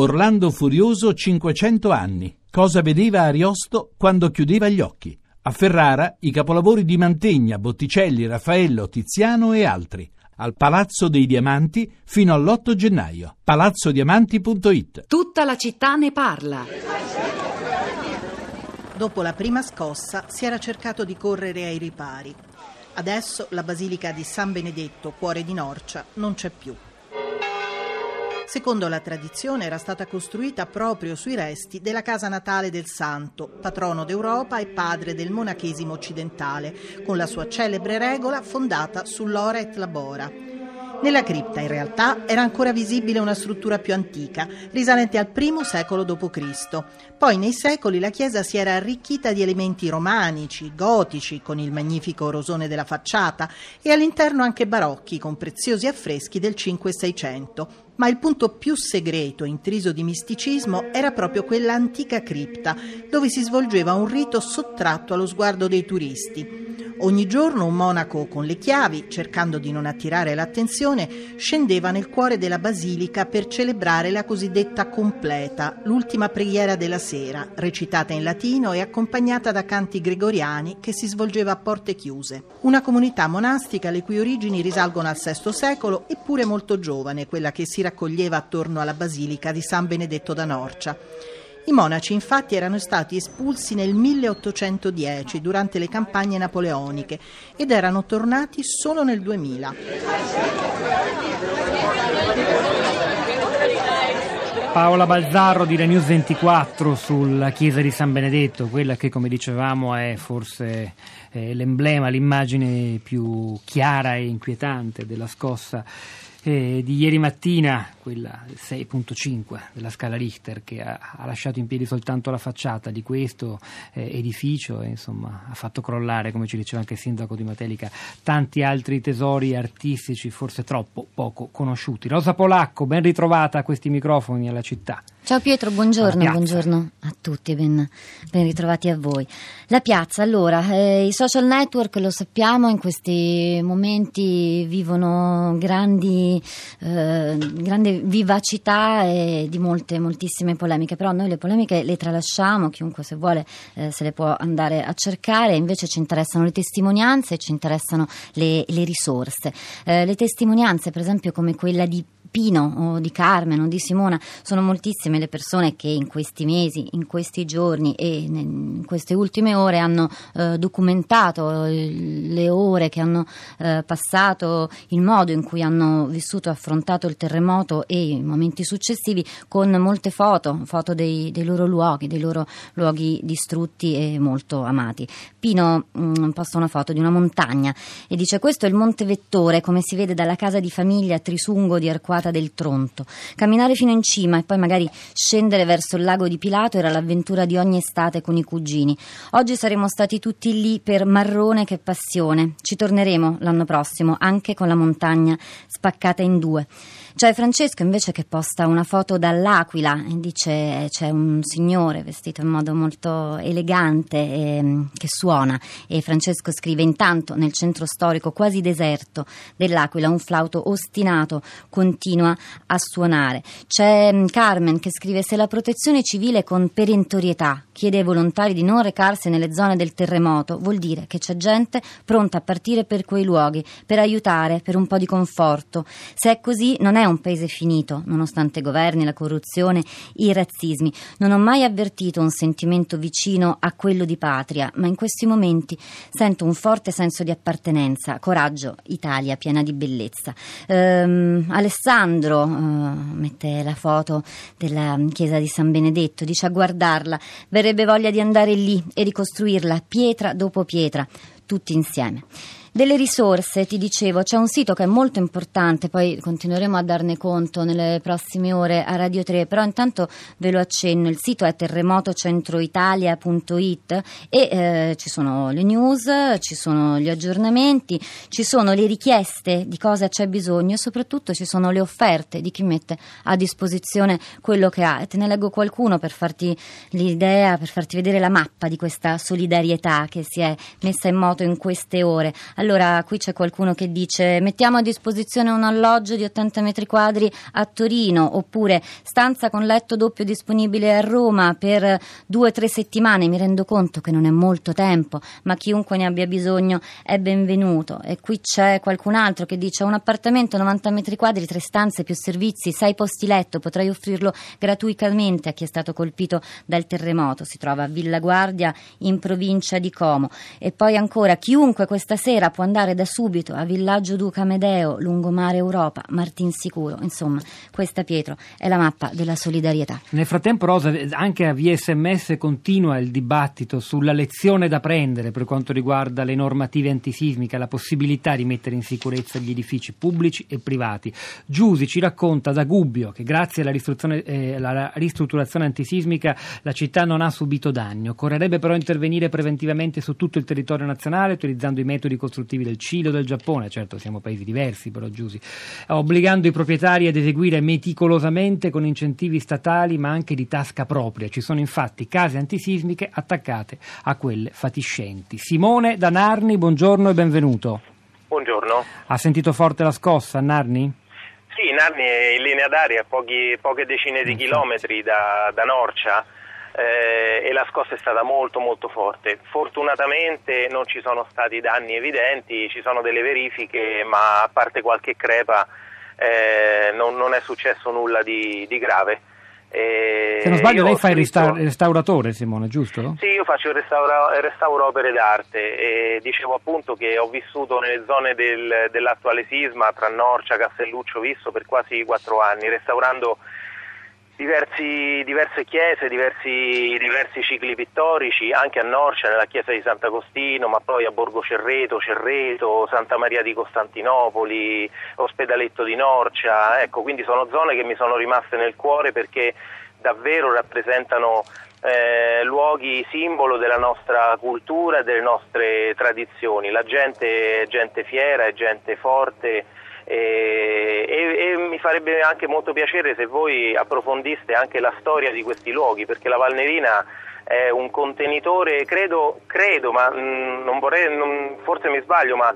Orlando Furioso 500 anni. Cosa vedeva Ariosto quando chiudeva gli occhi? A Ferrara i capolavori di Mantegna, Botticelli, Raffaello, Tiziano e altri. Al Palazzo dei Diamanti fino all'8 gennaio. palazzodiamanti.it Tutta la città ne parla. Dopo la prima scossa si era cercato di correre ai ripari. Adesso la basilica di San Benedetto, cuore di Norcia, non c'è più. Secondo la tradizione era stata costruita proprio sui resti della casa natale del santo, patrono d'Europa e padre del monachesimo occidentale, con la sua celebre regola fondata sull'ora et labora. Nella cripta in realtà era ancora visibile una struttura più antica, risalente al I secolo d.C. Poi nei secoli la chiesa si era arricchita di elementi romanici, gotici, con il magnifico rosone della facciata, e all'interno anche barocchi, con preziosi affreschi del 5 e 600 ma il punto più segreto intriso di misticismo era proprio quella antica cripta, dove si svolgeva un rito sottratto allo sguardo dei turisti. Ogni giorno un monaco con le chiavi, cercando di non attirare l'attenzione, scendeva nel cuore della basilica per celebrare la cosiddetta completa, l'ultima preghiera della sera, recitata in latino e accompagnata da canti gregoriani che si svolgeva a porte chiuse. Una comunità monastica le cui origini risalgono al VI secolo, eppure molto giovane, quella che si raccoglieva attorno alla basilica di San Benedetto da Norcia. I monaci infatti erano stati espulsi nel 1810 durante le campagne napoleoniche ed erano tornati solo nel 2000. Paola Balzarro di La News 24 sulla chiesa di San Benedetto, quella che come dicevamo è forse eh, l'emblema, l'immagine più chiara e inquietante della scossa eh, di ieri mattina, quella 6.5 della scala Richter, che ha, ha, lasciato in piedi soltanto la facciata di questo eh, edificio e insomma ha fatto crollare, come ci diceva anche il sindaco di Matelica, tanti altri tesori artistici, forse troppo poco conosciuti. Rosa Polacco, ben ritrovata a questi microfoni alla città. Ciao Pietro, buongiorno, buongiorno a tutti, ben, ben, ritrovati a voi. La piazza, allora, eh, i social network lo sappiamo, in questi momenti vivono grandi, eh, grande vivacità e di molte, moltissime polemiche, però noi le polemiche le tralasciamo, chiunque se vuole eh, se le può andare a cercare, invece ci interessano le testimonianze e ci interessano le, le risorse. Eh, le testimonianze, per esempio, come quella di Pino o di Carmen o di Simona, sono moltissime le persone che in questi mesi, in questi giorni e in queste ultime ore hanno eh, documentato le ore che hanno eh, passato, il modo in cui hanno vissuto e affrontato il terremoto e i momenti successivi con molte foto, foto dei, dei loro luoghi, dei loro luoghi distrutti e molto amati. Pino mh, mm, posta una foto di una montagna e dice questo è il Monte Vettore, come si vede dalla casa di famiglia Trisungo di Arquata Campata del Tronto. Camminare fino in cima e poi magari scendere verso il lago di Pilato era l'avventura di ogni estate con i cugini. Oggi saremo stati tutti lì per marrone che passione. Ci torneremo l'anno prossimo anche con la montagna spaccata in due. C'è Francesco invece che posta una foto dall'Aquila e dice c'è un signore vestito in modo molto elegante e, che suona e Francesco scrive intanto nel centro storico quasi deserto dell'Aquila un flauto ostinato continua a suonare. C'è mm, Carmen che scrive se la protezione civile con perentorietà chiede ai volontari di non recarsi nelle zone del terremoto vuol dire che c'è gente pronta a partire per quei luoghi per aiutare, per un po' di conforto. Se è così non è un paese finito, nonostante i governi, la corruzione, i razzismi. Non ho mai avvertito un sentimento vicino a quello di patria, ma in questi momenti sento un forte senso di appartenenza. Coraggio, Italia piena di bellezza. Ehm, Alessandro eh, mette la foto della chiesa di San Benedetto, dice a guardarla, verrebbe voglia di andare lì e ricostruirla pietra dopo pietra, tutti insieme. Delle risorse, ti dicevo, c'è un sito che è molto importante, poi continueremo a darne conto nelle prossime ore a Radio 3, però intanto ve lo accenno, il sito è terremotocentroitalia.it e eh, ci sono le news, ci sono gli aggiornamenti, ci sono le richieste di cosa c'è bisogno e soprattutto ci sono le offerte di chi mette a disposizione quello che ha. E te ne leggo qualcuno per farti l'idea, per farti vedere la mappa di questa solidarietà che si è messa in moto terremoto in queste ore. Allora, qui c'è qualcuno che dice mettiamo a disposizione un alloggio di 80 metri quadri a Torino, oppure stanza con letto doppio disponibile a Roma per due o tre settimane. Mi rendo conto che non è molto tempo, ma chiunque ne abbia bisogno è benvenuto. E qui c'è qualcun altro che dice un appartamento 90 metri quadri, tre stanze più servizi, sei posti letto, potrei offrirlo gratuitamente a chi è stato colpito dal terremoto. Si trova a Villa Guardia in provincia di Como. E poi ancora chiunque questa sera può andare da subito a Villaggio Duca Medeo, lungomare Europa, Martin Sicuro. Insomma, questa Pietro è la mappa della solidarietà. Nel frattempo, Rosa, anche a via sms continua il dibattito sulla lezione da prendere per quanto riguarda le normative antisismiche, la possibilità di mettere in sicurezza gli edifici pubblici e privati. Giusi ci racconta da Gubbio che grazie alla, eh, alla ristrutturazione antisismica la città non ha subito danni. Occorrerebbe però intervenire preventivamente su tutto il territorio nazionale utilizzando i metodi costruttivi del Cile o del Giappone, certo siamo paesi diversi però Giusi, obbligando i proprietari ad eseguire meticolosamente con incentivi statali ma anche di tasca propria. Ci sono infatti case antisismiche attaccate a quelle fatiscenti. Simone da Narni, buongiorno e benvenuto. Buongiorno. Ha sentito forte la scossa Narni? Sì, Narni è in linea d'aria, a poche decine di chilometri da, da Norcia eh, e la scossa è stata molto molto forte. Fortunatamente non ci sono stati danni evidenti, ci sono delle verifiche, ma a parte qualche crepa eh, non, non, è successo nulla di, di grave. Eh, Se non sbaglio lei fa il resta- restauratore Simone, giusto? Sì, io faccio il restauro, il restauro opere d'arte e dicevo appunto che ho vissuto nelle zone del, dell'attuale sisma tra Norcia, Castelluccio, Visto per quasi quattro anni, restaurando diversi, diverse chiese, diversi, diversi, cicli pittorici, anche a Norcia, nella chiesa di Sant'Agostino, ma poi a Borgo Cerreto, Cerreto, Santa Maria di Costantinopoli, Ospedaletto di Norcia, ecco, quindi sono zone che mi sono rimaste nel cuore perché davvero rappresentano eh, luoghi simbolo della nostra cultura e delle nostre tradizioni. La gente è gente fiera, è gente forte e, e, e, mi farebbe anche molto piacere se voi approfondiste anche la storia di questi luoghi, perché la Valnerina è un contenitore, credo, credo ma mh, mm, non vorrei, non, forse mi sbaglio, ma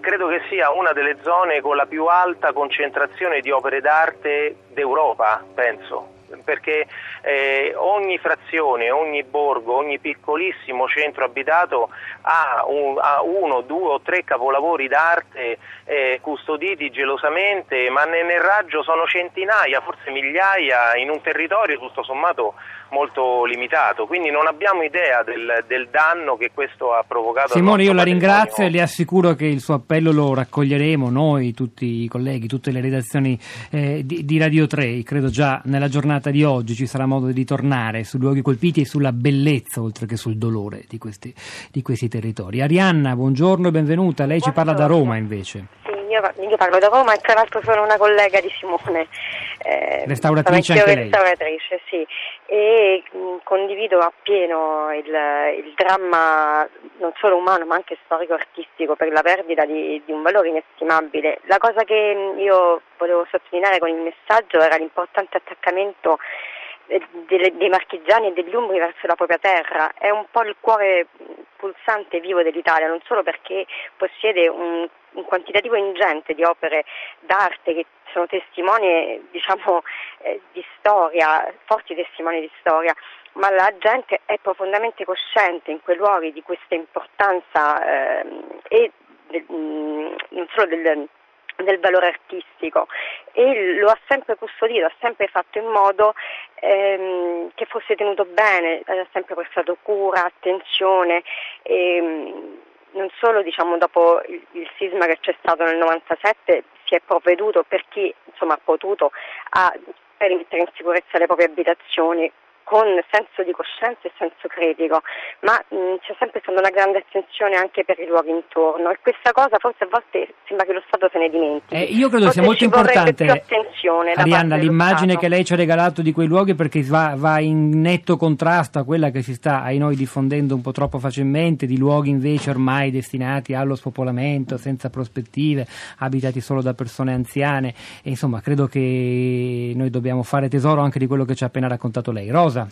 credo che sia una delle zone con la più alta concentrazione di opere d'arte d'Europa, penso perché eh, ogni frazione, ogni borgo, ogni piccolissimo centro abitato ha, un, ha uno, due o tre capolavori d'arte eh, custoditi gelosamente, ma nel, nel raggio sono centinaia, forse migliaia, in un territorio tutto sommato molto limitato, quindi non abbiamo idea del, del danno che questo ha provocato. Simone, io la ringrazio e le assicuro che il suo appello lo raccoglieremo noi, tutti i colleghi, tutte le redazioni eh, di, di, Radio 3, credo già nella giornata di oggi ci sarà modo di tornare sui luoghi colpiti e sulla bellezza oltre che sul dolore di questi, di questi territori. Arianna, buongiorno e benvenuta, lei ci parla da Roma invece. Sì, io, io parlo da Roma e tra l'altro sono una collega di Simone. Eh, restauratrice anche lei. Restauratrice, sì. E mm, condivido appieno il, il, dramma non solo umano ma anche storico-artistico per la perdita di, di, un valore inestimabile. La cosa che io volevo sottolineare con il messaggio era l'importante attaccamento eh, dei marchigiani e degli umbri verso la propria terra, è un po' il cuore pulsante vivo dell'Italia, non solo perché possiede un, un quantitativo ingente di opere d'arte che sono testimoni diciamo, eh, di storia, forti testimoni di storia, ma la gente è profondamente cosciente in quei luoghi di questa importanza eh, e del, mm, non solo del, del valore artistico e lo ha sempre custodito, ha sempre fatto in modo ehm, che fosse tenuto bene, ha sempre prestato cura, attenzione. Ehm, non solo diciamo, dopo il, il, sisma che c'è stato nel 97 si è provveduto per chi insomma, ha potuto a, per mettere in sicurezza le proprie abitazioni con senso di coscienza e senso critico, ma mh, c'è sempre stata una grande attenzione anche per i luoghi intorno e questa cosa forse a volte sembra che lo Stato se ne dimentichi. Eh, io credo forse sia molto importante, Arianna, l'immagine che lei ci ha regalato di quei luoghi perché va, va, in netto contrasto a quella che si sta ai noi diffondendo un po' troppo facilmente, di luoghi invece ormai destinati allo spopolamento, senza prospettive, abitati solo da persone anziane e insomma credo che noi dobbiamo fare tesoro anche di quello che ci ha appena raccontato lei. Rosa. Cosa?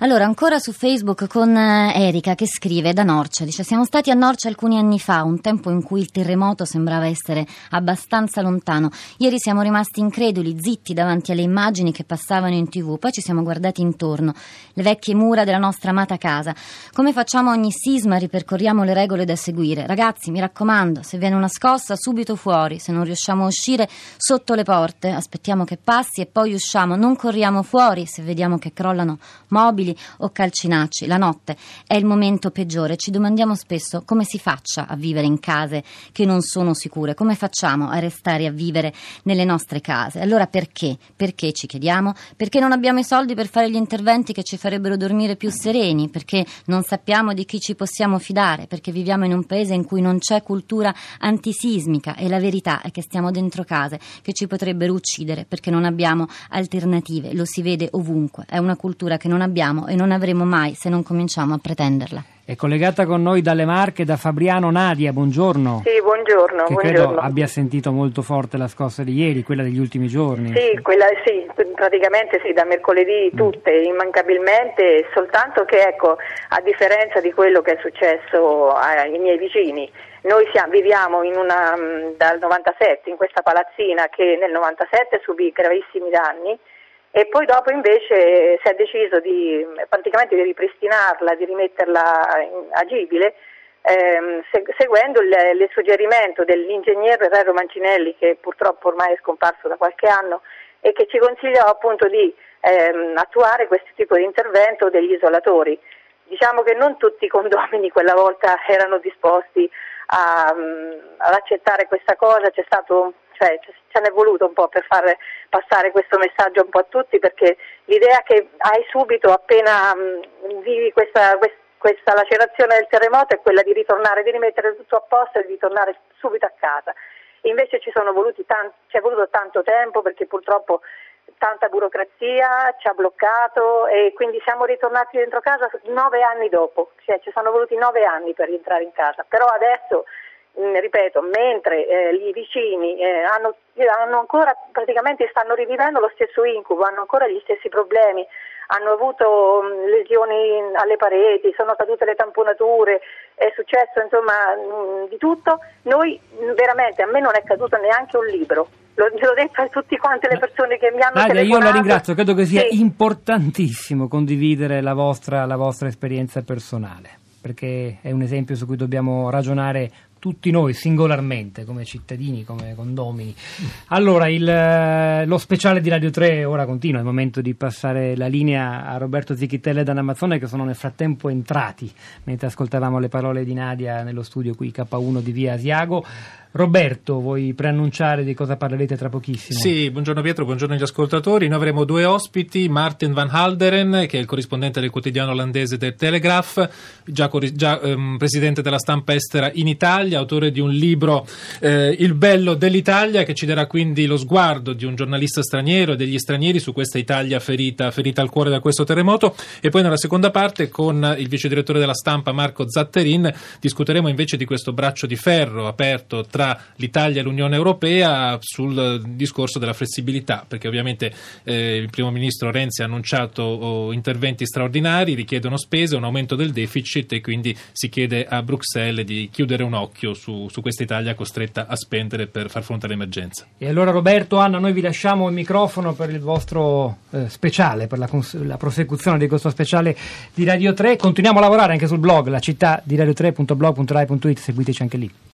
Allora, ancora su Facebook con eh, Erika che scrive da Norcia, dice siamo stati a Norcia alcuni anni fa, un tempo in cui il terremoto sembrava essere abbastanza lontano. Ieri siamo rimasti increduli, zitti davanti alle immagini che passavano in tv, poi ci siamo guardati intorno, le vecchie mura della nostra amata casa. Come facciamo ogni sisma ripercorriamo le regole da seguire. Ragazzi, mi raccomando, se viene una scossa subito fuori, se non riusciamo a uscire sotto le porte, aspettiamo che passi e poi usciamo, non corriamo fuori se vediamo che crollano mobili o calcinacci. La notte è il momento peggiore. Ci domandiamo spesso come si faccia a vivere in case che non sono sicure, come facciamo a restare a vivere nelle nostre case. Allora perché? Perché ci chiediamo? Perché non abbiamo i soldi per fare gli interventi che ci farebbero dormire più sereni, perché non sappiamo di chi ci possiamo fidare, perché viviamo in un paese in cui non c'è cultura antisismica e la verità è che stiamo dentro case che ci potrebbero uccidere perché non abbiamo alternative, lo si vede ovunque, è una cultura che non abbiamo abbiamo e non avremo mai se non cominciamo a pretenderla. È collegata con noi dalle Marche da Fabriano Nadia, buongiorno. Sì, buongiorno. Che buongiorno. credo abbia sentito molto forte la scossa di ieri, quella degli ultimi giorni. Sì, quella, sì praticamente sì, da mercoledì mm. tutte, immancabilmente, soltanto che ecco, a differenza di quello che è successo ai miei vicini, noi siamo, viviamo una, mm, dal 97 in questa palazzina che nel 97 subì gravissimi danni e poi dopo invece si è deciso di, praticamente di ripristinarla, di rimetterla agibile, ehm, seguendo il, il, suggerimento dell'ingegnere Rero Mancinelli che purtroppo ormai è scomparso da qualche anno e che ci consigliò appunto di ehm, attuare questo tipo di intervento degli isolatori. Diciamo che non tutti i condomini quella volta erano disposti a, ad accettare questa cosa, c'è stato cioè ce n'è voluto un po' per far passare questo messaggio un po' a tutti perché l'idea che hai subito appena mh, vivi questa, questa, questa, lacerazione del terremoto è quella di ritornare, di rimettere tutto a posto e di tornare subito a casa. Invece ci, tanti, ci è voluto tanto tempo perché purtroppo tanta burocrazia ci ha bloccato e quindi siamo ritornati dentro casa nove anni dopo, cioè ci sono voluti nove anni per rientrare in casa, però adesso Mm, ripeto, mentre eh, i vicini eh, hanno, hanno, ancora, praticamente stanno rivivendo lo stesso incubo, hanno ancora gli stessi problemi, hanno avuto mh, mm, lesioni alle pareti, sono cadute le tamponature, è successo insomma mh, mm, di tutto, noi veramente a me non è caduto neanche un libro. L'ho, l'ho detto a tutte quante le persone che mi hanno Nadia, io la ringrazio, credo che sia sì. importantissimo condividere la vostra, la vostra esperienza personale perché è un esempio su cui dobbiamo ragionare tutti noi singolarmente, come cittadini, come condomini. Allora, il, eh, lo speciale di Radio 3 ora continua, è il momento di passare la linea a Roberto Zichitelle da Amazzone che sono nel frattempo entrati mentre ascoltavamo le parole di Nadia nello studio qui K1 di Via Asiago. Roberto, vuoi preannunciare di cosa parlerete tra pochissimo? Sì, buongiorno Pietro, buongiorno agli ascoltatori. Noi avremo due ospiti, Martin Van Halderen, che è il corrispondente del quotidiano olandese del Telegraph, già, già ehm, presidente della stampa estera in Italia, autore di un libro eh, Il bello dell'Italia, che ci darà quindi lo sguardo di un giornalista straniero e degli stranieri su questa Italia ferita, ferita al cuore da questo terremoto. E poi nella seconda parte con il vice direttore della stampa Marco Zatterin discuteremo invece di questo braccio di ferro aperto tra l'Italia e l'Unione Europea sul discorso della flessibilità, perché ovviamente eh, il primo ministro Renzi ha annunciato oh, interventi straordinari, richiedono spese, un aumento del deficit e quindi si chiede a Bruxelles di chiudere un occhio su, su questa Italia costretta a spendere per far fronte all'emergenza. E allora Roberto, Anna, noi vi lasciamo il microfono per il vostro eh, speciale, per la, cons- la, prosecuzione di questo speciale di Radio 3. Continuiamo a lavorare anche sul blog, la città di radio3.blog.rai.it, seguiteci anche lì.